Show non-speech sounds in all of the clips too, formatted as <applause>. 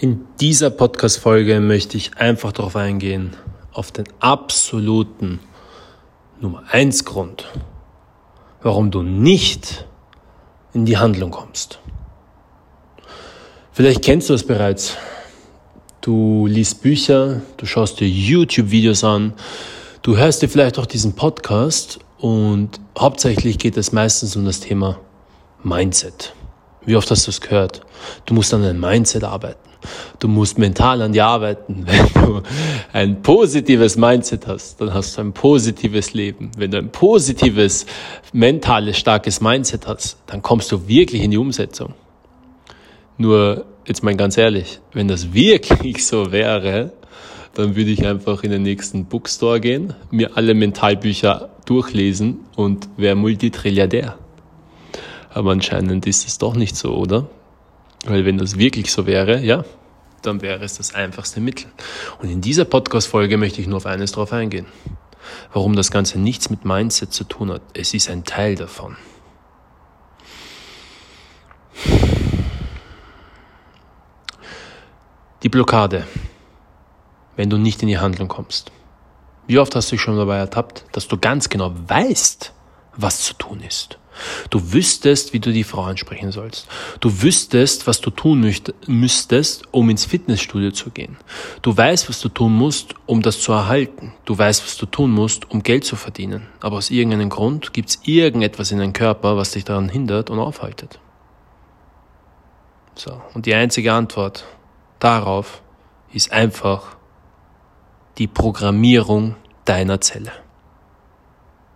In dieser Podcast-Folge möchte ich einfach darauf eingehen, auf den absoluten Nummer eins Grund, warum du nicht in die Handlung kommst. Vielleicht kennst du es bereits. Du liest Bücher, du schaust dir YouTube-Videos an, du hörst dir vielleicht auch diesen Podcast und hauptsächlich geht es meistens um das Thema Mindset. Wie oft hast du es gehört? Du musst an deinem Mindset arbeiten. Du musst mental an dir arbeiten. <laughs> Wenn du ein positives Mindset hast, dann hast du ein positives Leben. Wenn du ein positives, mentales, starkes Mindset hast, dann kommst du wirklich in die Umsetzung. Nur, jetzt mal ganz ehrlich, wenn das wirklich <laughs> so wäre, dann würde ich einfach in den nächsten Bookstore gehen, mir alle Mentalbücher durchlesen und wäre Multitrilliardär. Aber anscheinend ist es doch nicht so, oder? Weil wenn das wirklich so wäre, ja, dann wäre es das einfachste Mittel. Und in dieser Podcast-Folge möchte ich nur auf eines drauf eingehen. Warum das Ganze nichts mit Mindset zu tun hat. Es ist ein Teil davon. Die Blockade, wenn du nicht in die Handlung kommst. Wie oft hast du dich schon dabei ertappt, dass du ganz genau weißt, was zu tun ist. Du wüsstest, wie du die Frau ansprechen sollst. Du wüsstest, was du tun müsstest, um ins Fitnessstudio zu gehen. Du weißt, was du tun musst, um das zu erhalten. Du weißt, was du tun musst, um Geld zu verdienen. Aber aus irgendeinem Grund gibt es irgendetwas in deinem Körper, was dich daran hindert und aufhaltet. So. Und die einzige Antwort darauf ist einfach die Programmierung deiner Zelle.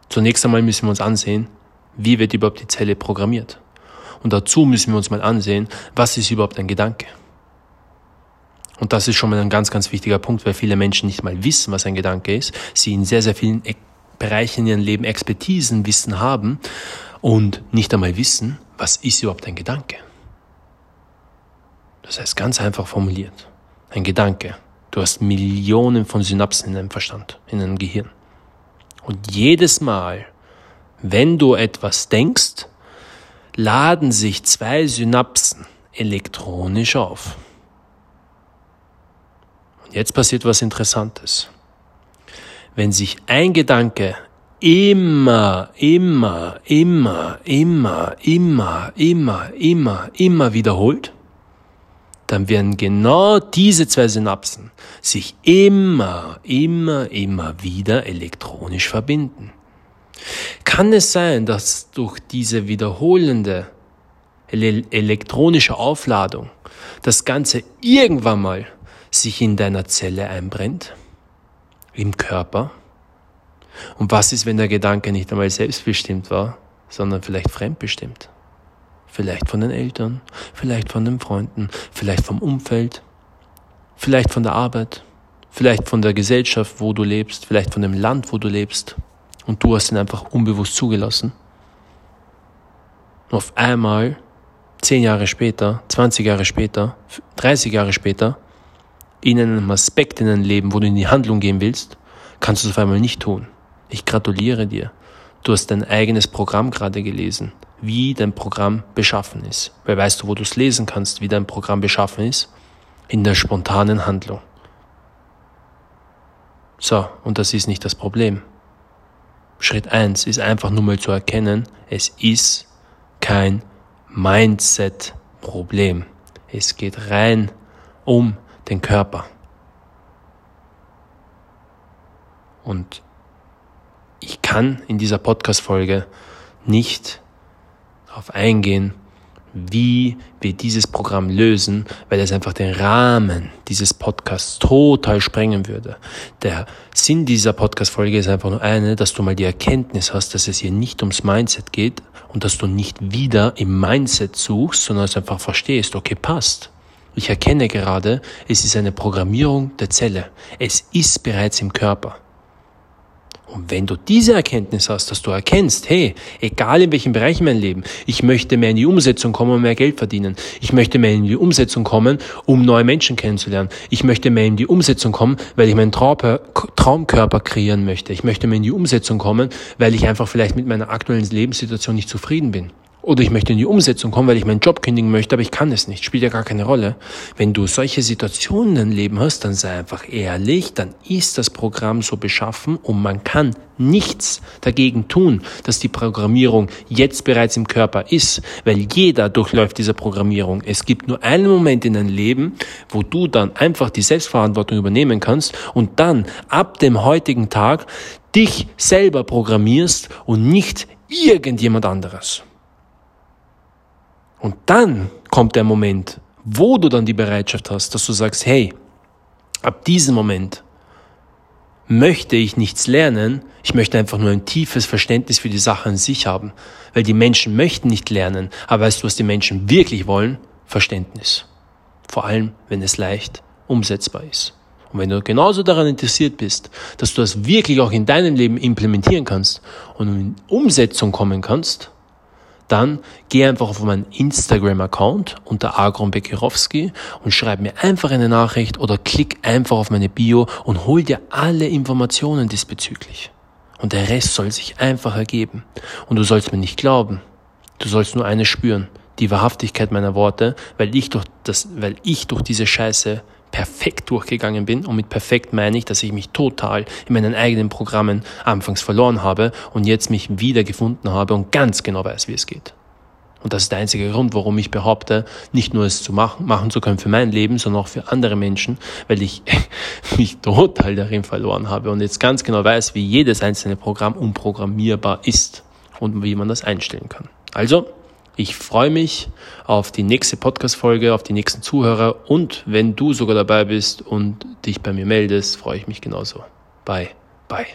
Zunächst einmal müssen wir uns ansehen, wie wird überhaupt die Zelle programmiert? Und dazu müssen wir uns mal ansehen, was ist überhaupt ein Gedanke? Und das ist schon mal ein ganz, ganz wichtiger Punkt, weil viele Menschen nicht mal wissen, was ein Gedanke ist. Sie in sehr, sehr vielen Bereichen in ihrem Leben Expertisen, Wissen haben und nicht einmal wissen, was ist überhaupt ein Gedanke. Das heißt ganz einfach formuliert. Ein Gedanke. Du hast Millionen von Synapsen in deinem Verstand, in deinem Gehirn. Und jedes Mal, wenn du etwas denkst, laden sich zwei Synapsen elektronisch auf. Und jetzt passiert was Interessantes. Wenn sich ein Gedanke immer, immer, immer, immer, immer, immer, immer, immer wiederholt, dann werden genau diese zwei Synapsen sich immer, immer, immer wieder elektronisch verbinden. Kann es sein, dass durch diese wiederholende elektronische Aufladung das Ganze irgendwann mal sich in deiner Zelle einbrennt? Im Körper? Und was ist, wenn der Gedanke nicht einmal selbstbestimmt war, sondern vielleicht fremdbestimmt? Vielleicht von den Eltern, vielleicht von den Freunden, vielleicht vom Umfeld, vielleicht von der Arbeit, vielleicht von der Gesellschaft, wo du lebst, vielleicht von dem Land, wo du lebst. Und du hast ihn einfach unbewusst zugelassen. Auf einmal, zehn Jahre später, 20 Jahre später, 30 Jahre später, in einem Aspekt in deinem Leben, wo du in die Handlung gehen willst, kannst du es auf einmal nicht tun. Ich gratuliere dir. Du hast dein eigenes Programm gerade gelesen, wie dein Programm beschaffen ist. Weil weißt du, wo du es lesen kannst, wie dein Programm beschaffen ist? In der spontanen Handlung. So, und das ist nicht das Problem. Schritt eins ist einfach nur mal zu erkennen, es ist kein Mindset-Problem. Es geht rein um den Körper. Und ich kann in dieser Podcast-Folge nicht darauf eingehen, wie wir dieses Programm lösen, weil es einfach den Rahmen dieses Podcasts total sprengen würde. Der Sinn dieser Podcast-Folge ist einfach nur eine, dass du mal die Erkenntnis hast, dass es hier nicht ums Mindset geht und dass du nicht wieder im Mindset suchst, sondern es einfach verstehst, okay, passt. Ich erkenne gerade, es ist eine Programmierung der Zelle. Es ist bereits im Körper. Und wenn du diese Erkenntnis hast, dass du erkennst, hey, egal in welchem Bereich in meinem Leben, ich möchte mehr in die Umsetzung kommen und mehr Geld verdienen. Ich möchte mehr in die Umsetzung kommen, um neue Menschen kennenzulernen. Ich möchte mehr in die Umsetzung kommen, weil ich meinen Traumkörper kreieren möchte. Ich möchte mehr in die Umsetzung kommen, weil ich einfach vielleicht mit meiner aktuellen Lebenssituation nicht zufrieden bin. Oder ich möchte in die Umsetzung kommen, weil ich meinen Job kündigen möchte, aber ich kann es nicht. Spielt ja gar keine Rolle. Wenn du solche Situationen im Leben hast, dann sei einfach ehrlich, dann ist das Programm so beschaffen und man kann nichts dagegen tun, dass die Programmierung jetzt bereits im Körper ist, weil jeder durchläuft diese Programmierung. Es gibt nur einen Moment in deinem Leben, wo du dann einfach die Selbstverantwortung übernehmen kannst und dann ab dem heutigen Tag dich selber programmierst und nicht irgendjemand anderes. Und dann kommt der Moment, wo du dann die Bereitschaft hast, dass du sagst, hey, ab diesem Moment möchte ich nichts lernen, ich möchte einfach nur ein tiefes Verständnis für die Sache an sich haben. Weil die Menschen möchten nicht lernen, aber weißt du, was die Menschen wirklich wollen? Verständnis. Vor allem, wenn es leicht umsetzbar ist. Und wenn du genauso daran interessiert bist, dass du das wirklich auch in deinem Leben implementieren kannst und in Umsetzung kommen kannst, dann geh einfach auf meinen Instagram-Account unter Agron Bekirowski und schreib mir einfach eine Nachricht oder klick einfach auf meine Bio und hol dir alle Informationen diesbezüglich. Und der Rest soll sich einfach ergeben. Und du sollst mir nicht glauben. Du sollst nur eines spüren. Die Wahrhaftigkeit meiner Worte, weil ich durch das, weil ich durch diese Scheiße perfekt durchgegangen bin. Und mit perfekt meine ich, dass ich mich total in meinen eigenen Programmen anfangs verloren habe und jetzt mich wiedergefunden habe und ganz genau weiß, wie es geht. Und das ist der einzige Grund, warum ich behaupte, nicht nur es zu machen, machen zu können für mein Leben, sondern auch für andere Menschen, weil ich <laughs> mich total darin verloren habe und jetzt ganz genau weiß, wie jedes einzelne Programm umprogrammierbar ist und wie man das einstellen kann. Also, ich freue mich auf die nächste Podcast-Folge, auf die nächsten Zuhörer und wenn du sogar dabei bist und dich bei mir meldest, freue ich mich genauso. Bye, bye.